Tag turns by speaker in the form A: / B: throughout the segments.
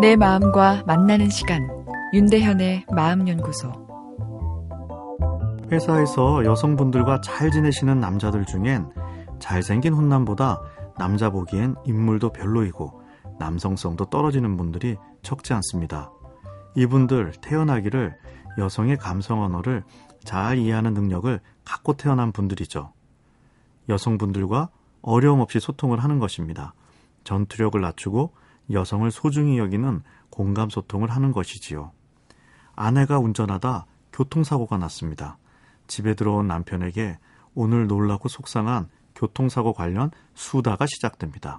A: 내 마음과 만나는 시간 윤대현의 마음연구소
B: 회사에서 여성분들과 잘 지내시는 남자들 중엔 잘생긴 훈남보다 남자 보기엔 인물도 별로이고 남성성도 떨어지는 분들이 적지 않습니다. 이분들 태어나기를 여성의 감성 언어를 잘 이해하는 능력을 갖고 태어난 분들이죠. 여성분들과 어려움 없이 소통을 하는 것입니다. 전투력을 낮추고 여성을 소중히 여기는 공감 소통을 하는 것이지요. 아내가 운전하다 교통사고가 났습니다. 집에 들어온 남편에게 오늘 놀라고 속상한 교통사고 관련 수다가 시작됩니다.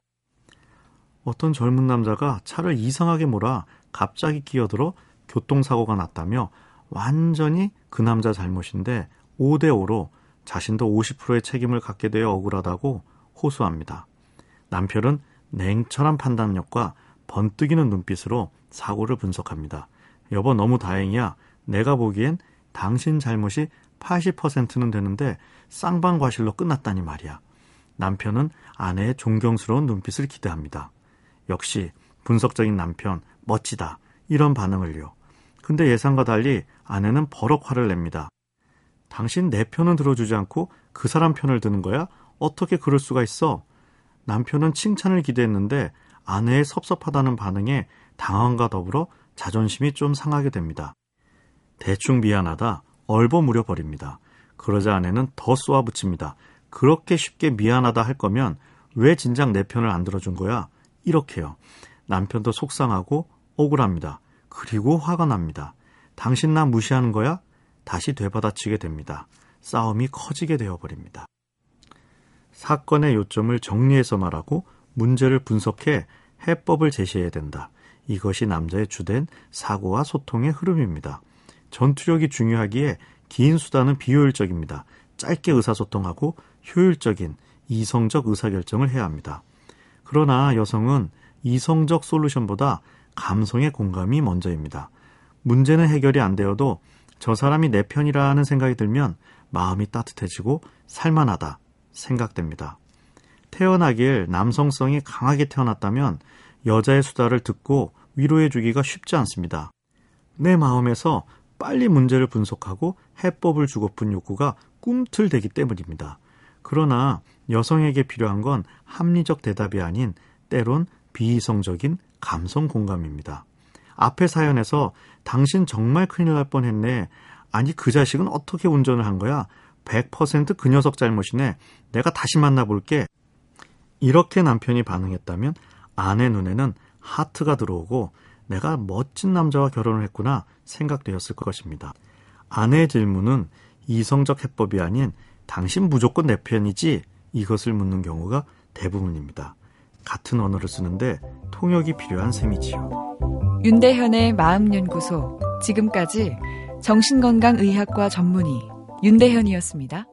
B: 어떤 젊은 남자가 차를 이상하게 몰아 갑자기 끼어들어 교통사고가 났다며 완전히 그 남자 잘못인데 5대5로 자신도 50%의 책임을 갖게 되어 억울하다고 호소합니다. 남편은 냉철한 판단력과 번뜩이는 눈빛으로 사고를 분석합니다. 여보 너무 다행이야. 내가 보기엔 당신 잘못이 80%는 되는데 쌍방과실로 끝났다니 말이야. 남편은 아내의 존경스러운 눈빛을 기대합니다. 역시 분석적인 남편 멋지다. 이런 반응을요. 근데 예상과 달리 아내는 버럭 화를 냅니다. 당신 내 편은 들어주지 않고 그 사람 편을 드는 거야? 어떻게 그럴 수가 있어? 남편은 칭찬을 기대했는데 아내의 섭섭하다는 반응에 당황과 더불어 자존심이 좀 상하게 됩니다. 대충 미안하다 얼버무려 버립니다. 그러자 아내는 더 쏘아붙입니다. 그렇게 쉽게 미안하다 할 거면 왜 진작 내 편을 안 들어준 거야? 이렇게요. 남편도 속상하고 억울합니다. 그리고 화가 납니다. 당신 나 무시하는 거야? 다시 되받아치게 됩니다. 싸움이 커지게 되어버립니다. 사건의 요점을 정리해서 말하고 문제를 분석해 해법을 제시해야 된다. 이것이 남자의 주된 사고와 소통의 흐름입니다. 전투력이 중요하기에 긴 수단은 비효율적입니다. 짧게 의사소통하고 효율적인 이성적 의사결정을 해야 합니다. 그러나 여성은 이성적 솔루션보다 감성의 공감이 먼저입니다. 문제는 해결이 안 되어도 저 사람이 내 편이라 하는 생각이 들면 마음이 따뜻해지고 살만하다 생각됩니다. 태어나길 남성성이 강하게 태어났다면 여자의 수다를 듣고 위로해주기가 쉽지 않습니다. 내 마음에서 빨리 문제를 분석하고 해법을 주고픈 욕구가 꿈틀대기 때문입니다. 그러나 여성에게 필요한 건 합리적 대답이 아닌 때론 비이성적인 감성 공감입니다. 앞의 사연에서 당신 정말 큰일 날 뻔했네. 아니 그 자식은 어떻게 운전을 한 거야? 100%그 녀석 잘못이네. 내가 다시 만나볼게. 이렇게 남편이 반응했다면 아내 눈에는 하트가 들어오고 내가 멋진 남자와 결혼을 했구나 생각되었을 것입니다. 아내의 질문은 이성적 해법이 아닌 당신 무조건 내 편이지 이것을 묻는 경우가 대부분입니다. 같은 언어를 쓰는데 통역이 필요한 셈이지요.
A: 윤대현의 마음연구소 지금까지 정신건강의학과 전문의 윤대현이었습니다.